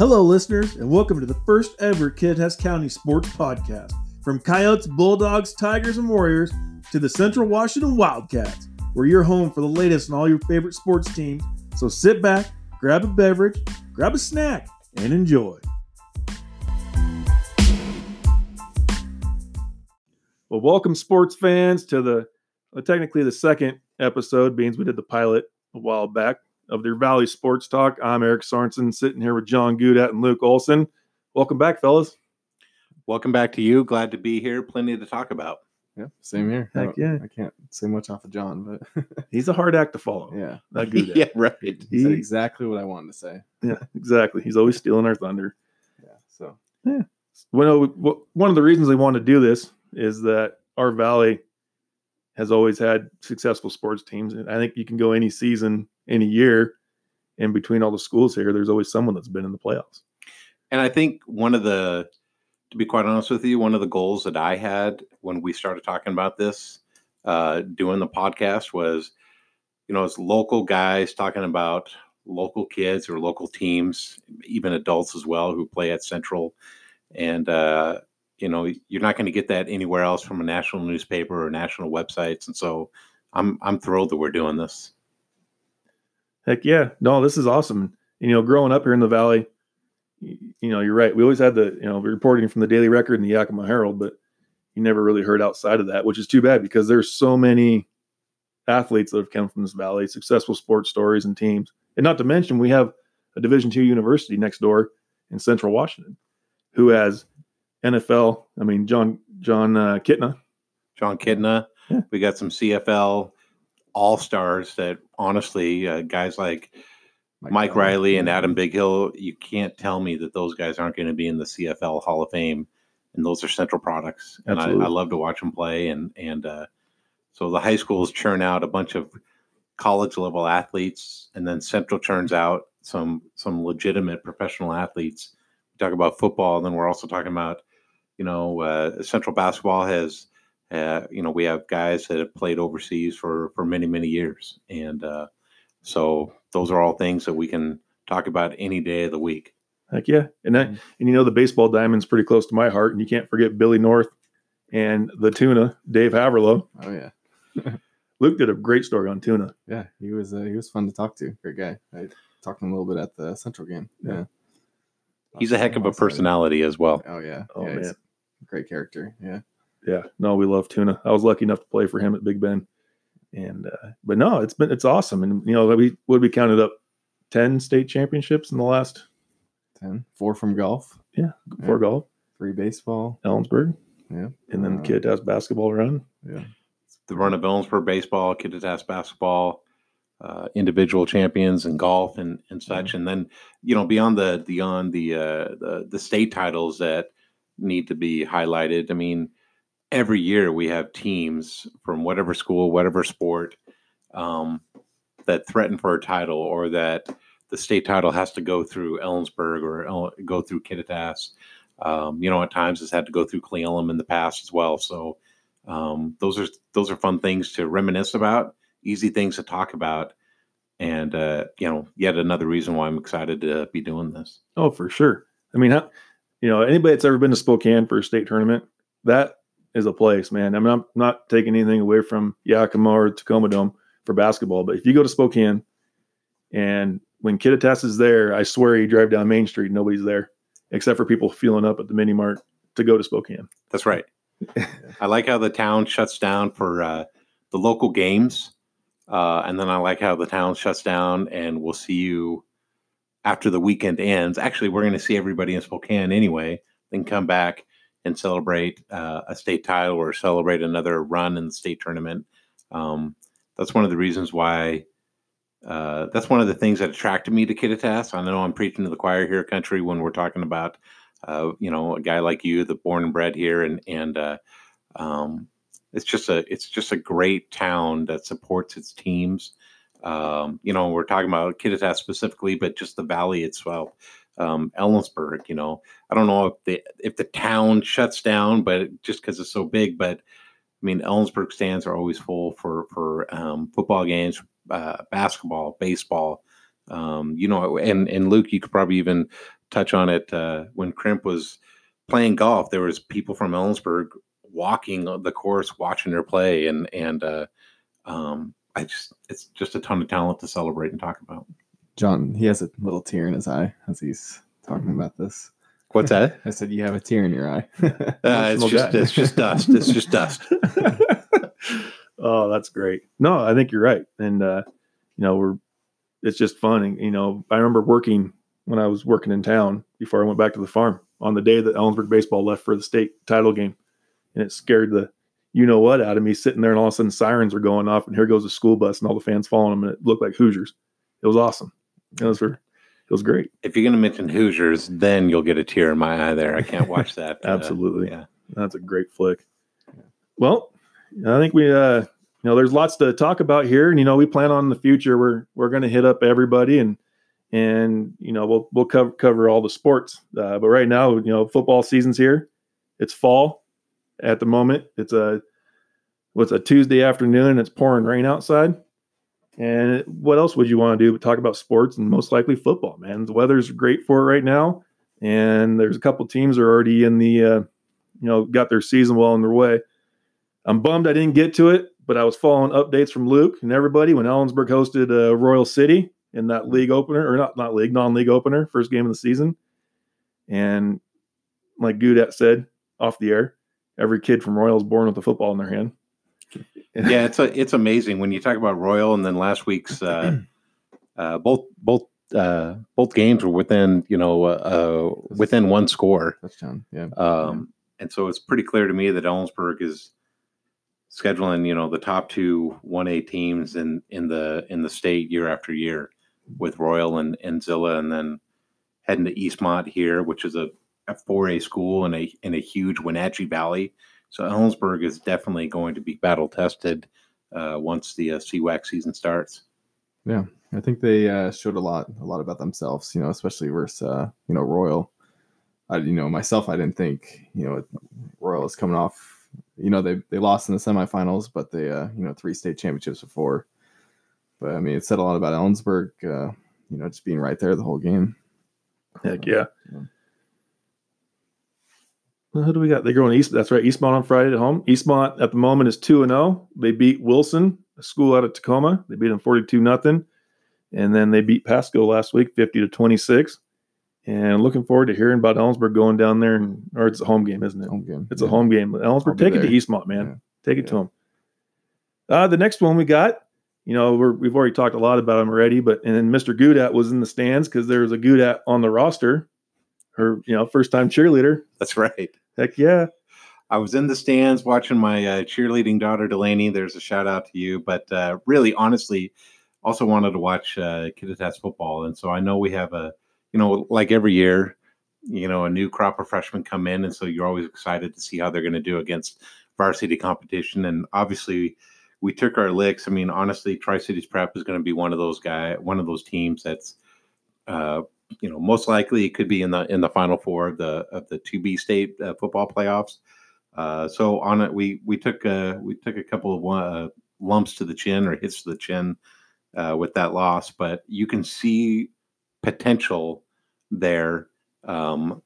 Hello, listeners, and welcome to the first ever Kittitas County Sports Podcast. From Coyotes, Bulldogs, Tigers, and Warriors to the Central Washington Wildcats, we're your home for the latest in all your favorite sports teams. So sit back, grab a beverage, grab a snack, and enjoy. Well, welcome, sports fans, to the well, technically the second episode, being we did the pilot a while back of their Valley Sports Talk. I'm Eric Sorensen, sitting here with John Gudat and Luke Olson. Welcome back, fellas. Welcome back to you. Glad to be here. Plenty to talk about. Yeah, same here. Heck I, yeah. I can't say much off of John, but He's a hard act to follow. yeah, That Gudat. yeah, right. he He- said exactly what I wanted to say. yeah, exactly. He's always stealing our thunder. Yeah, so yeah. Well, one of the reasons we want to do this is that our valley has always had successful sports teams. And I think you can go any season, any year, and between all the schools here, there's always someone that's been in the playoffs. And I think one of the, to be quite honest with you, one of the goals that I had when we started talking about this, uh, doing the podcast was, you know, as local guys talking about local kids or local teams, even adults as well who play at Central. And, uh, you know, you're not going to get that anywhere else from a national newspaper or national websites. And so I'm, I'm thrilled that we're doing this. Heck yeah. No, this is awesome. You know, growing up here in the valley, y- you know, you're right. We always had the, you know, reporting from the Daily Record and the Yakima Herald, but you never really heard outside of that, which is too bad because there's so many athletes that have come from this valley, successful sports stories and teams. And not to mention we have a Division two university next door in Central Washington who has NFL. I mean, John John uh, Kitna. John Kitna. Yeah. We got some CFL all stars that honestly, uh, guys like Mike, Reilly and Adam Bighill, you can't tell me that those guys aren't going to be in the CFL Hall of Fame. And those are central products. And I, I love to watch them play. And, and, uh, so the high schools churn out a bunch of college level athletes and then central churns out some, some legitimate professional athletes. We talk about football. And then we're also talking about, you know, uh, central basketball has, uh, you know, we have guys that have played overseas for for many many years, and uh, so those are all things that we can talk about any day of the week. Heck yeah. And that, Mhm. and you know the baseball diamond's pretty close to my heart, and you can't forget Billy North and the tuna, Dave Haverlow. Oh yeah, Luke did a great story on tuna. yeah. He was uh, he was fun to talk to. Great guy. I talked to him a little bit at the Central game. Yeah. Yeah, He's a heck of a personality as well. Oh yeah. Oh, yeah, man. A great character. Yeah. Yeah, no, we love tuna. I was lucky enough to play for him at Big Bend, and uh, but no, it's been it's awesome, and you know we would we counted up ten state championships in the last Ten. Four from golf. Yeah. four golf, Three baseball. Ellensburg, Yeah. and then Uh, Kittitas basketball run. Yeah. The run of Ellensburg baseball, Kittitas basketball, uh, individual champions in golf and and such, and then you know beyond the beyond the uh, the the state titles that need to be highlighted. I mean, every year we have teams from whatever school, whatever sport, um, that threaten for a title or that the state title has to go through Ellensburg or El- go through Kittitas. Um, you know, at times it's had to go through Cle Elum in the past as well. So um, those are those are fun things to reminisce about, easy things to talk about, and uh, you know, yet another reason why I'm excited to be doing this. Oh, for sure. I mean, how, you know, anybody that's ever been to Spokane for a state tournament, that is a place, man. I mean, I'm not taking anything away from Yakima or Tacoma Dome for basketball, but if you go to Spokane and when Kittitas is there, I swear you drive down Main Street, nobody's there except for people feeling up at the mini mart to go to Spokane. That's right. I like how the town shuts down for uh, the local games, uh, and then I like how the town shuts down, and we'll see you after the weekend ends. Actually, we're going to see everybody in Spokane anyway, then come back and celebrate uh, a state title or celebrate another run in the state tournament. Um, that's one of the reasons why. Uh, that's one of the things that attracted me to Kittitas. I know I'm preaching to the choir here, country, when we're talking about uh, you know, a guy like you, the born and bred here, and and uh, um, it's just a it's just a great town that supports its teams. Um, you know, we're talking about Kittitas specifically, but just the valley itself. Um, Ellensburg, you know, I don't know if the if the town shuts down, but just because it's so big. But I mean, Ellensburg stands are always full for for um, football games, uh, basketball, baseball. Um, you know, and and Luke, you could probably even touch on it. Uh, when Crimp was playing golf, there was people from Ellensburg walking the course, watching her play, and and uh, um, I just it's just a ton of talent to celebrate and talk about. John, he has a little tear in his eye as he's talking about this. What's that? I said you have a tear in your eye. Uh, it's just it's just dust. It's just dust. oh, that's great. No, I think you're right. And uh, you know, we're it's just fun. And you know, I remember working when I was working in town before I went back to the farm on the day that Ellensburg baseball left for the state title game. And it scared the you know what out of me sitting there and all of a sudden sirens are going off and here goes a school bus and all the fans following them and it looked like Hoosiers. It was awesome. It was for it was great. If you're going to mention Hoosiers, then you'll get a tear in my eye. There, I can't watch that. uh, Absolutely. yeah. That's a great flick. Well, I think we uh you know there's lots to talk about here and you know we plan on in the future we're we're going to hit up everybody and and you know we'll we'll cover cover all the sports. Uh, but right now, you know, football season's here. It's fall at the moment. It's a what's a Tuesday afternoon. It's pouring rain outside. And what else would you want to do but talk about sports and most likely football, man? The weather's great for it right now, and there's a couple teams are already in the, uh, you know, got their season well on their way. I'm bummed I didn't get to it, but I was following updates from Luke and everybody when Ellensburg hosted uh, Royal City in that league opener, or not not league, non-league opener, first game of the season. And like Goudat said off the air, every kid from Royal is born with a football in their hand. yeah, it's a, it's amazing when you talk about Royal and then last week's uh, uh, both both uh, both games were within you know uh, uh, within one score, Touchdown. Yeah. um, and so it's pretty clear to me that Ellensburg is scheduling you know the top two one A teams in in the in the state year after year with Royal and and Zillah, and then heading to Eastmont here, which is a a 4A school in a in a huge Wenatchee Valley. So Ellensburg is definitely going to be battle tested uh, once the uh, CWAC season starts. Yeah, I think they uh, showed a lot, a lot about themselves. You know, especially versus uh, you know Royal. I, you know, myself, I didn't think you know Royal is coming off. You know, they they lost in the semifinals, but they uh, you know three state championships before. But I mean, it said a lot about Ellensburg. Uh, you know, just being right there the whole game. Heck yeah. Yeah. Well, who do we got? They're going east. That's right. Eastmont on Friday at home. Eastmont at the moment is two and zero. They beat Wilson, a school out of Tacoma. They beat them forty two nothing, and then they beat Pasco last week fifty to twenty six. And looking forward to hearing about Ellensburg going down there, and or it's a home game, isn't it? Home game. It's Yeah. a home game. Ellensburg, take it to. Eastmont, man. Yeah. Take it to them. Uh, the next one we got, you know, we're, we've already talked a lot about him already, but and then Mr. Goudat was in the stands because there was a Goudat on the roster, her, you know, first time cheerleader. That's right. Heck yeah. I was in the stands watching my uh, cheerleading daughter Delaney. There's a shout out to you, but uh, really, honestly, also wanted to watch uh, Kittitas football, and so I know we have a, you know, like every year, you know, a new crop of freshmen come in, and so you're always excited to see how they're going to do against varsity competition, and obviously. We took our licks. I mean, honestly, Tri Cities Prep is going to be one of those guy, one of those teams that's, uh, you know, most likely it could be in the in the final four of the of the two B state uh, football playoffs. Uh, so on it, we we took a we took a couple of uh, lumps to the chin or hits to the chin uh, with that loss, but you can see potential there um,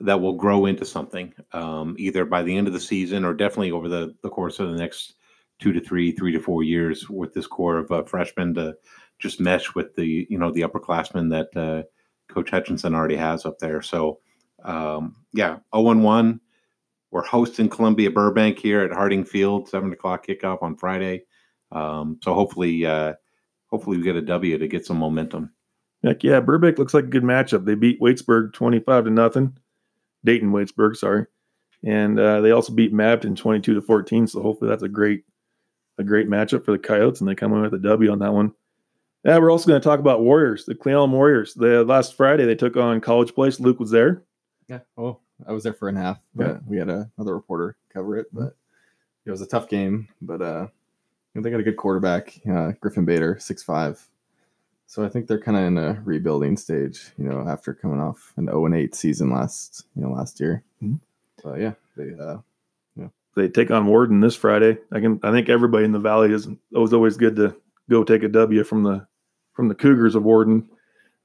that will grow into something um, either by the end of the season or definitely over the, the course of the next two to three, three to four years with this core of uh, freshmen to just mesh with the you know the upperclassmen that uh, Coach Hutchinson already has up there. So um, yeah, 0 1. We're hosting Columbia Burbank here at Harding Field, seven o'clock kickoff on Friday. Um, so hopefully, uh, hopefully we get a W to get some momentum. Heck yeah. Burbank looks like a good matchup. They beat Waitsburg 25 to nothing. Dayton Waitsburg, sorry. And uh, they also beat Mabton 22 to 14. So hopefully that's a great, a great matchup for the Coyotes, and they come in with a W on that one. Yeah, we're also going to talk about Warriors, the Cle Elum Warriors. The last Friday they took on College Place. Luke was there. Yeah. Oh, I was there for a half, but Yeah. we had a, another reporter cover it. But it was a tough game. But uh, they got a good quarterback, uh, Griffin Bader, six five. So I think they're kind of in a rebuilding stage. You know, after coming off an zero and eight season last, you know, last year. Mhm. So yeah, they uh, They take on Warden this Friday. I can. I think everybody in the Valley is. It was always good to go take a W from the from the Cougars of Warden.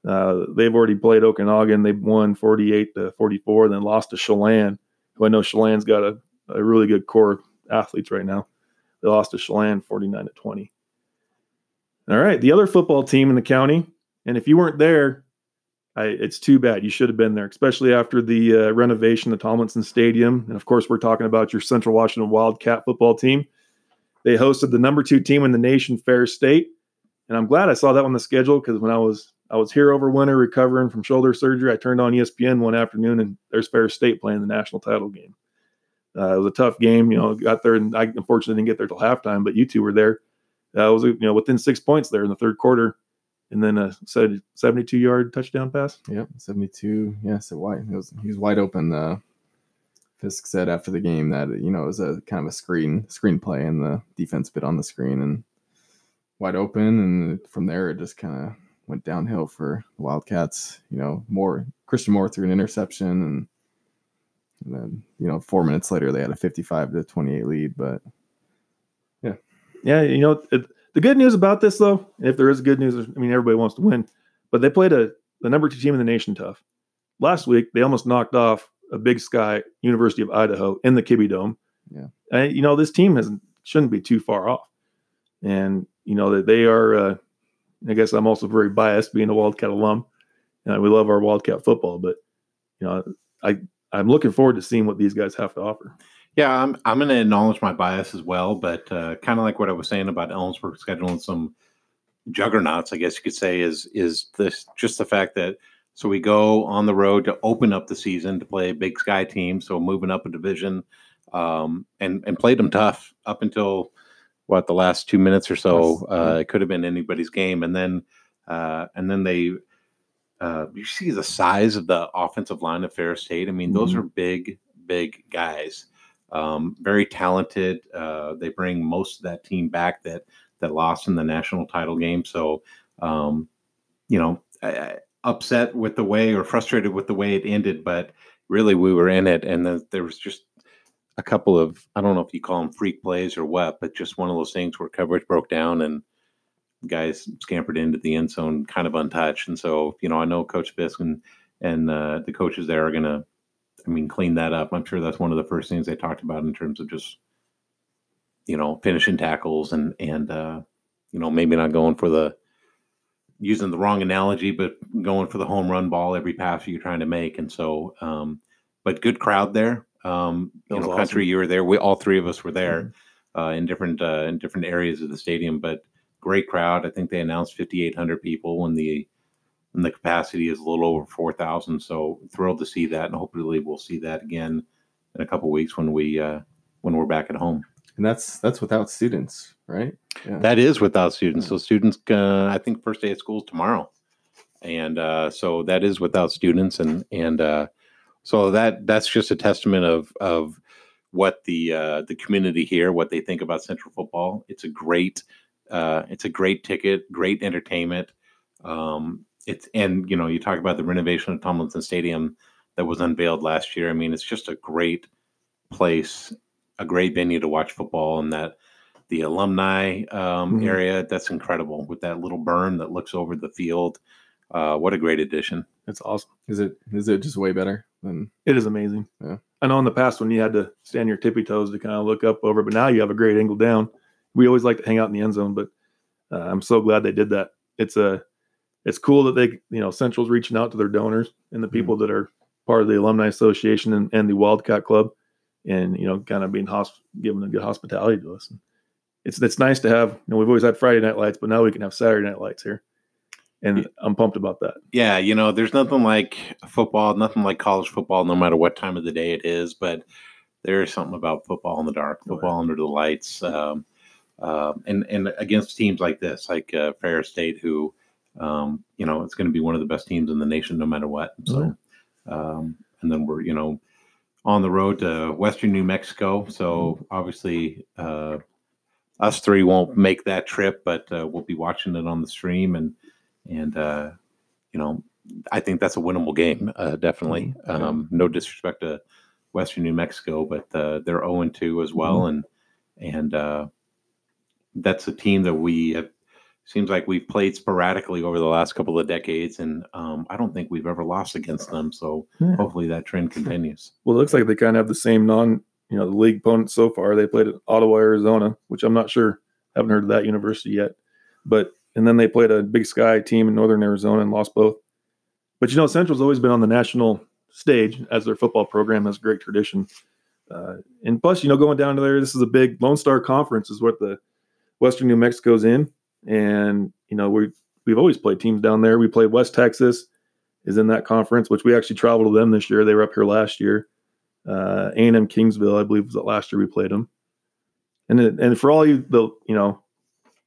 Uh, they've already played Okanogan. They've won 48 to 44, then lost to Chelan, who I know Chelan's got a, a really good core athletes right now. They lost to Chelan 49 to 20. All right, the other football team in the county, and if you weren't there, I, it's too bad. You should have been there, especially after the uh, renovation of Tomlinson Stadium. And of course, we're talking about your Central Washington Wildcat football team. They hosted the number two team in the nation, Ferris State, and I'm glad I saw that on the schedule because when I was I was here over winter recovering from shoulder surgery, I turned on ESPN one afternoon and there's Ferris State playing the national title game. Uh, it was a tough game, you know. Got there and I unfortunately didn't get there till halftime, but you two were there. Uh, it was you know within six points there in the third quarter and then a 72 yard touchdown pass. Yep, 72. Yeah, so wide. It was he was wide open. Uh, Fisk said after the game that you know it was a kind of a screen screen play, and the defense bit on the screen and wide open, and from there it just kind of went downhill for the Wildcats. You know, more Christian Moore threw an interception, and, and then you know four minutes later they had a 55 to 28 lead, but yeah, yeah, you know. It, the good news about this, though, if there is good news, I mean, everybody wants to win, but they played a the number two team in the nation tough. Last week, they almost knocked off a Big Sky University of Idaho in the Kibbie Dome. Yeah, and, you know this team has shouldn't be too far off, and you know that they are. Uh, I guess I'm also very biased, being a Wildcat alum, and we love our Wildcat football. But you know, I I'm looking forward to seeing what these guys have to offer. Yeah, I'm I'm going to acknowledge my bias as well, but uh, kind of like what I was saying about Ellensburg scheduling some juggernauts, I guess you could say, is is this just the fact that so we go on the road to open up the season to play a Big Sky team, so moving up a division, um, and and played them tough up until what the last two minutes or so. Uh, it could have been anybody's game, and then uh, and then they. Uh, you see the size of the offensive line of Ferris State. I mean, those Mhm. are big, big guys um, very talented. Uh, they bring most of that team back that that lost in the national title game. So, um, you know, I, I- upset with the way or frustrated with the way it ended, but really we were in it, and then there was just a couple of I don't know if you call them freak plays or what, but just one of those things where coverage broke down and guys scampered into the end zone kind of untouched. And so, you know, I know Coach Fisk and and uh, the coaches there are going to I mean, clean that up. I'm sure that's one of the first things they talked about in terms of just, you know, finishing tackles and and uh, you know maybe not going for the using the wrong analogy, but going for the home run ball every pass you're trying to make. And so, um, but good crowd there. Um, you know, awesome. country, you were there. We all three of us were there uh, in different uh, in different areas of the stadium, but great crowd. I think they announced 5,800 people when the and the capacity is a little over 4,000. So thrilled to see that, and hopefully we'll see that again in a couple weeks when we uh, when we're back at home. and that's that's without students, right? Yeah. That is without students. So students, uh, I think first day of school is tomorrow, and uh, so that is without students, and and uh, so that that's just a testament of of what the uh, the community here, what they think about Central football. It's a great uh, it's a great ticket, great entertainment. Um, it's and you know you talk about the renovation of Tomlinson Stadium that was unveiled last year. I mean, it's just a great place, a great venue to watch football, and that the alumni um, Mhm. area that's incredible with that little berm that looks over the field. Uh, what a great addition! It's awesome. Is it is it just way better than It is amazing. Yeah. I know in the past when you had to stand your tippy toes to kind of look up over, but now you have a great angle down. We always like to hang out in the end zone, but uh, I'm so glad they did that. It's a, it's cool that they, you know, Central's reaching out to their donors and the people that are part of the alumni association and, and the Wildcat Club, and you know, kind of being hosp- giving a good hospitality to us. It's it's nice to have. You know, we've always had Friday night lights, but now we can have Saturday night lights here, and I'm pumped about that. Yeah, you know, there's nothing like football, nothing like college football, no matter what time of the day it is. But there is something about football in the dark, Oh, football under the lights, um, um, and and against teams like this, like uh, Ferris State, who, um, you know, it's going to be one of the best teams in the nation, no matter what. So, um, and then we're you know on the road to Western New Mexico. So obviously, uh, us three won't make that trip, but uh, we'll be watching it on the stream and and uh, you know I think that's a winnable game, uh, definitely. Mhm. Um, no disrespect to Western New Mexico, but uh, they're 0 2 as well, and and uh, that's a team that we have seems like we've played sporadically over the last couple of decades, and um, I don't think we've ever lost against them. So Yeah. hopefully that trend continues. Well, it looks like they kind of have the same non, you know, the league opponents so far. They played at Ottawa, Arizona, which I'm not sure. Haven't heard of that university yet. But and then they played a Big Sky team in Northern Arizona and lost both. But you know, Central's always been on the national stage as their football program has great tradition. Uh, and plus, you know, going down to there, this is a big Lone Star Conference, is what the Western New Mexico's in, and you know we we've always played teams down there. We played West Texas, is in that conference, which we actually traveled to them this year. They were up here last year. Uh, A&M Kingsville, I believe, was last year we played them. And and for all you the you know,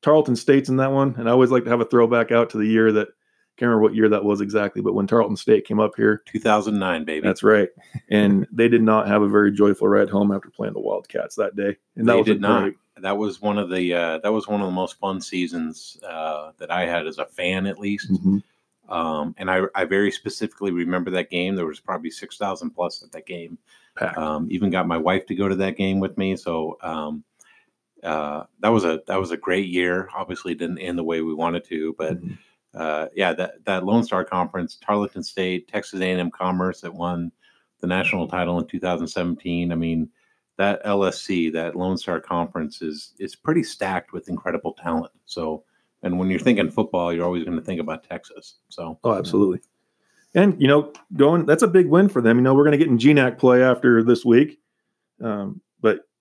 Tarleton State's in that one, and I always like to have a throwback out to the year that I can't remember what year that was exactly, but when Tarleton State came up here, 2009, baby. that's right, and they did not have a very joyful ride home after playing the Wildcats that day, and that They was did not. great- that was one of the uh, that was one of the most fun seasons uh, that I had as a fan, at least. Mhm. Um, and I, I very specifically remember that game. There was probably six thousand plus at that game. Um, even got my wife to go to that game with me. So um, uh, that was a that was a great year. Obviously, didn't end the way we wanted to, but Mhm. uh, yeah, that that Lone Star Conference, Tarleton State, Texas A&M Commerce that won the national title in 2017. I mean, that LSC, that Lone Star Conference, is is pretty stacked with incredible talent. So, and when you're thinking football, you're always going to think about Texas. So, Oh, absolutely. And you know, going that's a big win for them. You know, we're going to get in GNAC play after this week, um,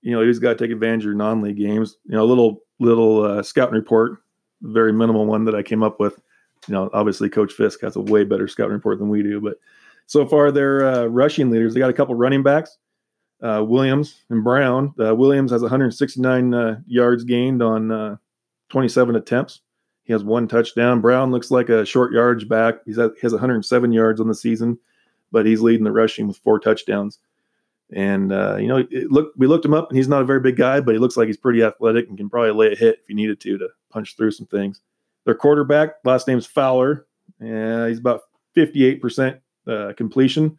you know, you just got to take advantage of your non-league games. You know, a little little uh, scouting report, very minimal one that I came up with. You know, obviously Coach Fisk has a way better scouting report than we do, but so far they're uh, rushing leaders. They got a couple running backs, uh, Williams and Brown. Uh, Williams has 169 uh, yards gained on uh, 27 attempts. He has one touchdown. Brown looks like a short yardage back. He's at, he has 107 yards on the season, but he's leading the rushing with four touchdowns. And uh, you know, look we looked him up, and he's not a very big guy, but he looks like he's pretty athletic and can probably lay a hit if he needed to to punch through some things. Their quarterback, last name's Fowler, and he's about 58% uh, completion.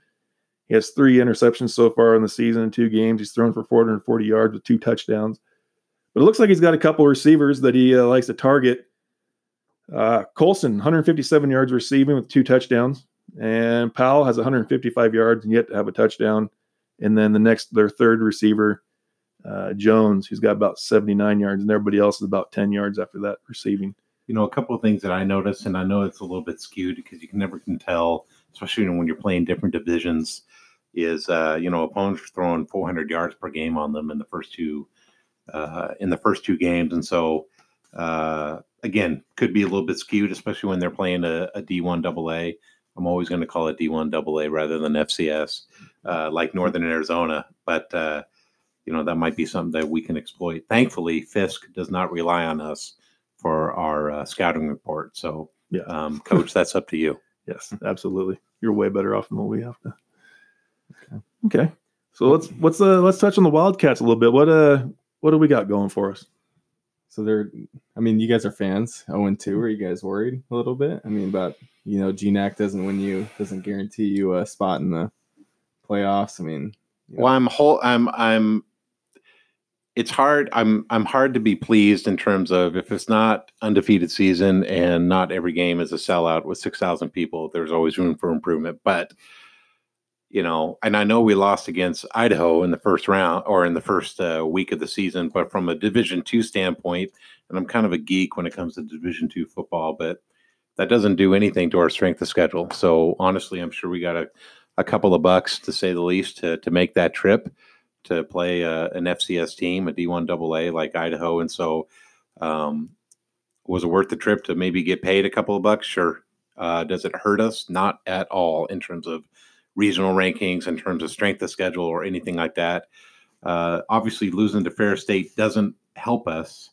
He has three interceptions so far in the season in two games. He's thrown for 440 yards with two touchdowns. But it looks like he's got a couple receivers that he uh, likes to target. Uh, Colson, 157 yards receiving with two touchdowns, and Powell has 155 yards and yet to have a touchdown. And then the next, their third receiver, uh, Jones, he's got about 79 yards, and everybody else is about 10 yards after that receiving. you know, a couple of things that I noticed, and I know it's a little bit skewed because you can never can tell, especially when you're playing different divisions. Is uh, you know opponents are throwing 400 yards per game on them in the first two uh, in the first two games, and so uh, again could be a little bit skewed, especially when they're playing a, a D1 AA. I'm always going to call it D1 AA rather than FCS, uh, like Northern Arizona, but uh, you know that might be something that we can exploit. Thankfully, Fisk does not rely on us for our uh, scouting report. So, Yeah. um, coach, that's up to you. Yes, absolutely. You're way better off than what we have to. Okay. okay. So let's what's uh let's touch on the Wildcats a little bit. What uh what do we got going for us? So they're, I mean, you guys are fans. 0 and 2. Mm-hmm. Are you guys worried a little bit? I mean, about, you know, GNAC doesn't win you, doesn't guarantee you a spot in the playoffs. I mean, you know, Well, I'm whole. I'm. I'm. It's hard. I'm. I'm hard to be pleased in terms of if it's not undefeated season and not every game is a sellout with six thousand people. There's always room for improvement, but you know, and I know we lost against Idaho in the first round or in the first uh, week of the season, but from a Division two standpoint, and I'm kind of a geek when it comes to Division two football, but that doesn't do anything to our strength of schedule. So honestly, I'm sure we got a, a couple of bucks to say the least to to make that trip to play uh, an FCS team, a D1 AA like Idaho, and so um, was it worth the trip to maybe get paid a couple of bucks? Sure. Uh, does it hurt us? Not at all in terms of regional rankings, in terms of strength of schedule, or anything like that. Uh, obviously, losing to Ferris State doesn't help us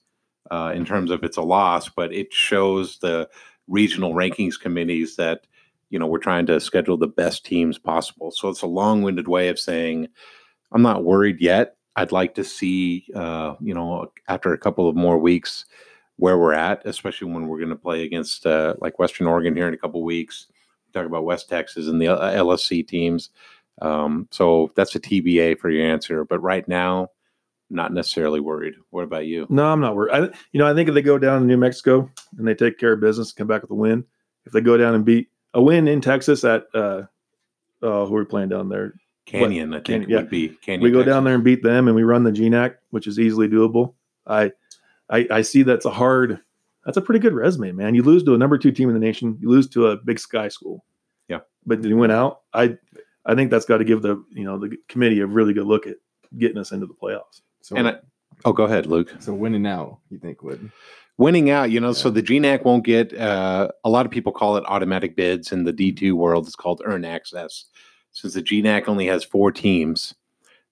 uh, in terms of it's a loss, but it shows the regional rankings committees that you know we're trying to schedule the best teams possible. So it's a long-winded way of saying I'm not worried yet. I'd like to see, uh, you know, after a couple of more weeks where we're at, especially when we're going to play against uh, like Western Oregon here in a couple weeks. Talk about West Texas and the uh, LSC teams. Um, so that's a TBA for your answer. But right now, not necessarily worried. What about you? No, I'm not worried. I, you know, I think if they go down to New Mexico and they take care of business, and come back with a win. If they go down and beat a win in Texas at uh, uh who are we playing down there? Canyon, I think Canyon, it yeah. would be Canyon. we go Texas. down there and beat them, and we run the GNAC, which is easily doable. I, I, I see that's a hard. That's a pretty good resume, man. You lose to a number two team in the nation. You lose to a Big Sky school. Yeah. but you went out. I, I think that's got to give the you know the committee a really good look at getting us into the playoffs. So, And I, oh, go ahead, Luke. so winning out, you think would winning out you know so Yeah. the gnac won't get uh, a lot of people call it automatic bids in the d2 world it's called earn access since the gnac only has four teams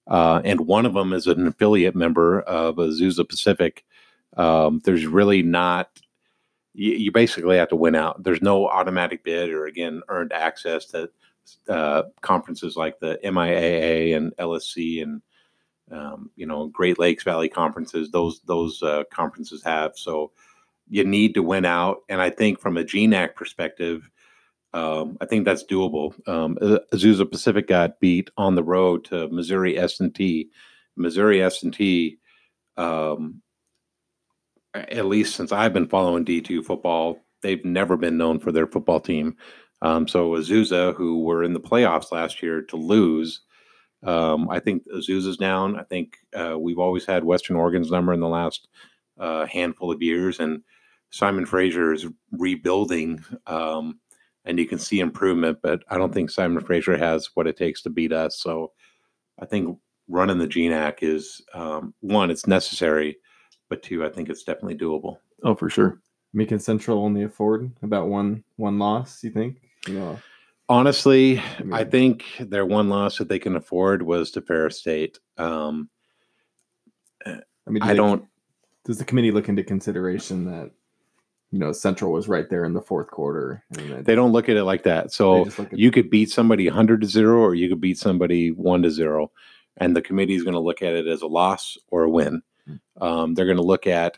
uh, and one of them is an affiliate member of azusa pacific um, there's really not you, you basically have to win out there's no automatic bid or again earned access to uh, conferences like the miaa and lsc and um, you know Great Lakes Valley conferences. Those those uh, conferences have so you need to win out, and I think from a GNAC perspective, um, I think that's doable. Um, Azusa Pacific got beat on the road to Missouri S and T. Missouri S and T, um, at least since I've been following D two football, they've never been known for their football team. Um, so Azusa, who were in the playoffs last year, to lose. Um, I think Azusa's down. I think uh, we've always had Western Oregon's number in the last uh, handful of years, and Simon Fraser is rebuilding, um, and you can see improvement. But I don't think Simon Fraser has what it takes to beat us. So I think running the GNAC is um, one, it's necessary, but two, I think it's definitely doable. Oh, for sure. Macon Central only afford about one one loss? You think? You know, Honestly, I mean- think their one loss that they can afford was to Ferris State. Um, I mean, do I they- don't. Does the committee look into consideration that you know Central was right there in the fourth quarter? They don't look at it like that. So just look at- you could beat somebody 100 to 0 or you could beat somebody 1 to 0 and the committee is going to look at it as a loss or a win um, they're going to look at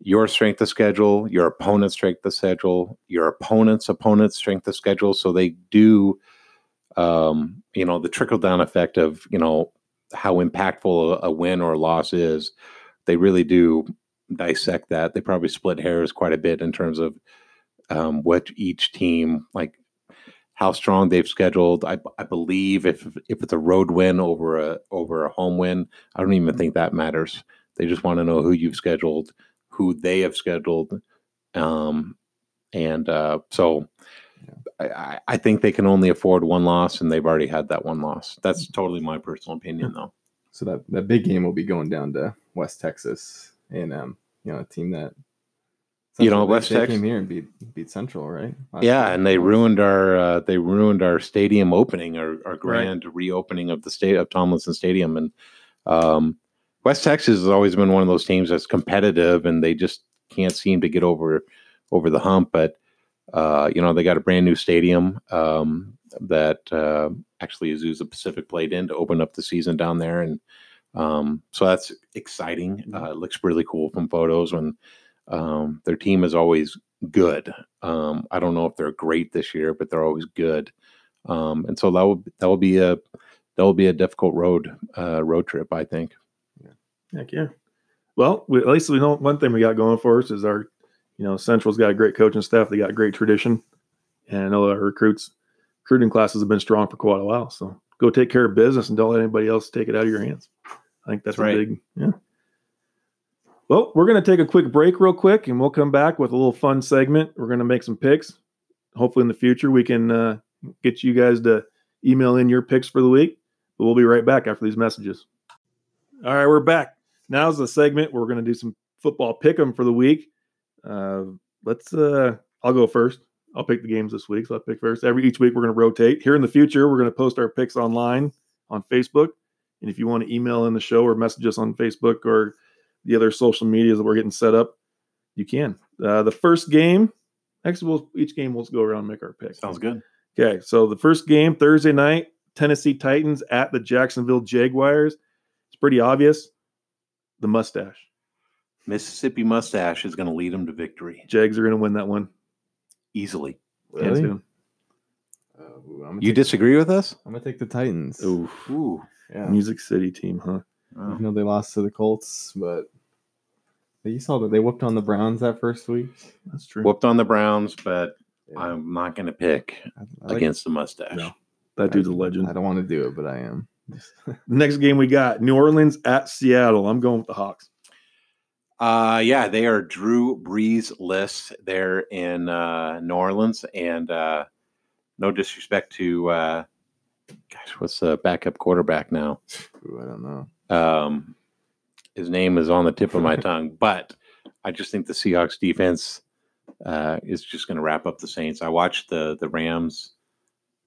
your strength of schedule your opponent's strength of schedule your opponent's opponent's strength of schedule so they do um, you know the trickle down effect of you know how impactful a, a win or a loss is they really do dissect that they probably split hairs quite a bit in terms of um, what each team like how strong they've scheduled. I, I believe if if it's a road win over a over a home win, I don't even think that matters. They just want to know who you've scheduled, who they have scheduled, um, and uh, so I, I- think they can only afford one loss, and they've already had that one loss. That's totally my personal opinion, though. so that that big game will be going down to West Texas and um, you know, a team that You know, Central, West they Tex- came here and beat beat Central, right? Last Yeah, and they ruined our uh, they ruined our stadium opening, our, our grand reopening of the state of Tomlinson Stadium, and um, West Texas has always been one of those teams that's competitive, and they just can't seem to get over over the hump. But uh, you know, they got a brand new stadium um, that uh, actually Azusa Pacific played in to open up the season down there, and um, so that's exciting. Uh, it looks really cool from photos, and um, their team is always good. Um, I don't know if they're great this year, but they're always good. Um, and so that will that will be a that will be a difficult road uh, road trip, I think. Heck yeah. Well, we, at least we know one thing we got going for us is our, you know, Central's got a great coaching staff. They got great tradition, and I know our recruits, recruiting classes have been strong for quite a while. So go take care of business and don't let anybody else take it out of your hands. I think that's, That's right. big yeah. Well, we're going to take a quick break, real quick, and we'll come back with a little fun segment. We're going to make some picks. Hopefully, in the future, we can uh, get you guys to email in your picks for the week. But we'll be right back after these messages. All right, we're back. Now's the segment where we're going to do some football pick 'em for the week. Uh, let's. Uh, I'll go first. I'll pick the games this week, so I'll pick first. Every each week we're going to rotate. Here in the future, we're going to post our picks online on Facebook, and if you want to email in the show or message us on Facebook or the other social medias that we're getting set up, you can. Uh, the first game, actually, we'll each game we'll go around and make our picks. Sounds good. Okay, so the first game Thursday night, Tennessee Titans at the Jacksonville Jaguars. It's pretty obvious. The mustache. Mississippi mustache is going to lead them to victory Jags are going to win that one. easily. Hands Really? down. Uh, ooh, I'm, gonna You take, disagree with us? I'm gonna take the Titans. Ooh, Ooh, yeah. Music City team, huh? Oh. Even though they lost to the Colts, but you saw that they whooped on the Browns that first week. That's true. Whooped on the Browns, but Yeah. I'm not going to pick I- I like- against the mustache. No. That dude's a legend. I don't want to do it, but I am. Next game we got New Orleans at Seattle. I'm going with the Hawks. Uh, yeah, they are Drew Brees list there in uh, New Orleans, and uh, no disrespect to, uh, gosh, what's the backup quarterback now? Ooh, I don't know. Um, his name is on the tip of my tongue, but I just think the Seahawks defense uh, is just going to wrap up the Saints. I watched the the Rams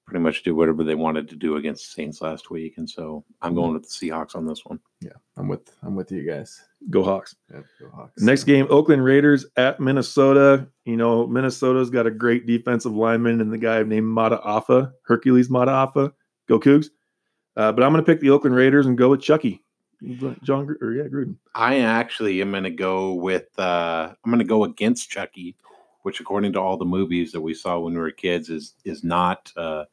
pretty much do whatever they wanted to do against the Saints last week, and so I'm going with the Seahawks on this one. Yeah, I'm with I'm with you guys. Go Hawks. Yeah, go Hawks. Next game, Oakland Raiders at Minnesota. You know, Minnesota's got a great defensive lineman and the guy named Mata'afa, Hercules Mata'afa. Go Cougs. Uh, but I'm going to pick the Oakland Raiders and go with Chucky. John, or yeah, Gruden. I actually am going to go with uh, I'm going to go against Chucky, which according to all the movies that we saw when we were kids is is not. Uh,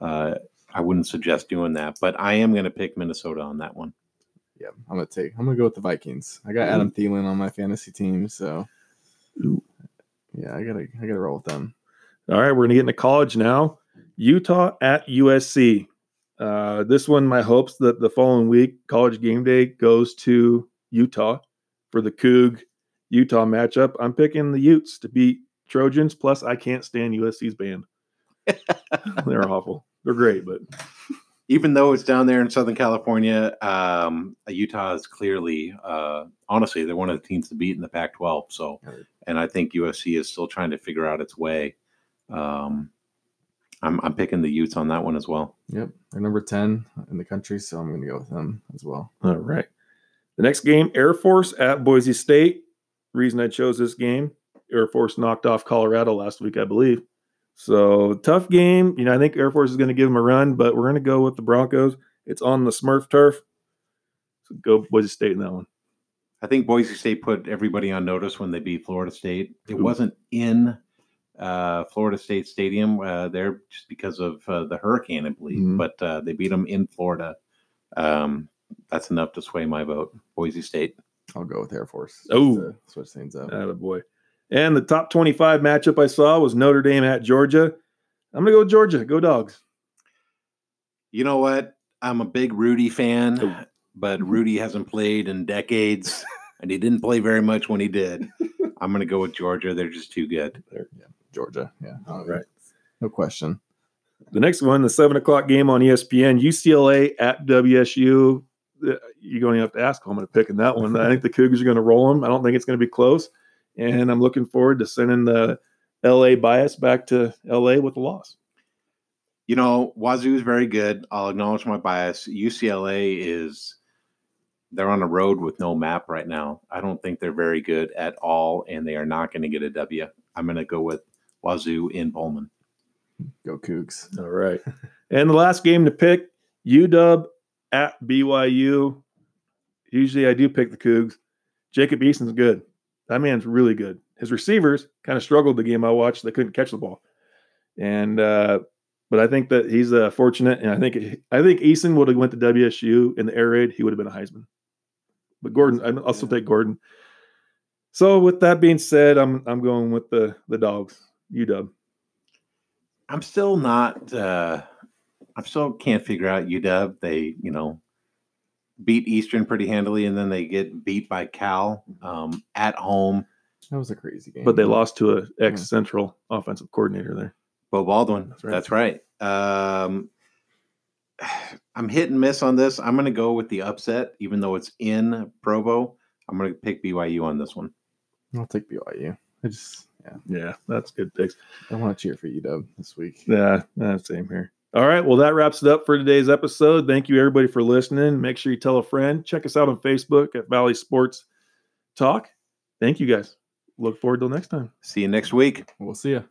uh, I wouldn't suggest doing that, but I am going to pick Minnesota on that one. yeah, I'm gonna take. I'm gonna go with the Vikings. I got Adam Thielen on my fantasy team, so Ooh. yeah, I gotta I gotta roll with them. All right, we're going to get into college now. Utah at USC. Uh, this one, my hopes that the following week, college game day goes to Utah for the Coug Utah matchup. I'm picking the Utes to beat Trojans. Plus, I can't stand USC's band. They're awful. They're great, but Even though it's down there in Southern California, um, Utah is clearly, uh, honestly, they're one of the teams to beat in the Pac-12. So, and I think USC is still trying to figure out its way. Um, I'm, I'm picking the Utes on that one as well. Yep, they're number ten in the country, so I'm gonna go with them as well. all right. The next game, Air Force at Boise State. Reason I chose this game, Air Force knocked off Colorado last week, I believe. So tough game. You know, I think Air Force is going to give them a run, but we're going to go with the Broncos. It's on the Smurf turf. So go Boise State in that one. I think Boise State put everybody on notice when they beat Florida State. It Ooh. wasn't in uh, Florida State Stadium uh, there just because of uh, the hurricane, I believe, Mhm. but uh, they beat them in Florida. Um, that's enough to sway my vote. Boise State. I'll go with Air Force. Oh. switch things up. Atta boy. And the top 25 matchup I saw was Notre Dame at Georgia. I'm going to go with Georgia. Go dogs. You know what? I'm a big Rudy fan, Oh. but Rudy hasn't played in decades, and he didn't play very much when he did. I'm going to go with Georgia. They're just too good. They're, yeah, Georgia, yeah, All right. no question. The next one, the seven o'clock game on ESPN, UCLA at WSU. Uh, You're going to have to ask who I'm going to pick in that one. I think the Cougars are going to roll them. I don't think it's going to be close. And I'm looking forward to sending the LA bias back to LA with a loss. You know, Wazoo is very good. I'll acknowledge my bias. UCLA is they're on a road with no map right now. I don't think they're very good at all, and they are not going to get a W. I'm going to go with Wazoo in Pullman. Go Cougs. All right. and the last game to pick, UW at BYU. Usually I do pick the Cougs. Jacob Eason's good. That man's really good. His receivers kind of struggled the game I watched. They couldn't catch the ball. And uh, but I think that he's uh, fortunate, and I think I think Eason would have went to WSU in the air raid. He would have been a Heisman. But Gordon, I also take Gordon. So with that being said, I'm I'm going with the the dogs. UW. I'm still not. Uh, I still can't figure out UW. They, you know, beat Eastern pretty handily, and then they get beat by Cal um, at home. That was a crazy game. But they lost to a ex Central offensive coordinator there. Beau Baldwin. That's right. That's right. right. Um, I'm hit and miss on this. I'm going to go with the upset, even though it's in Provo. I'm going to pick BYU on this one. I'll take BYU. I just yeah, Yeah, that's good picks. I want to cheer for UW this week. Yeah, uh, same here. All right. Well, that wraps it up for today's episode. Thank you, everybody, for listening. Make sure you tell a friend. Check us out on Facebook at Valley Sports Talk. Thank you, guys. Look forward till next time. See you next week. We'll see you.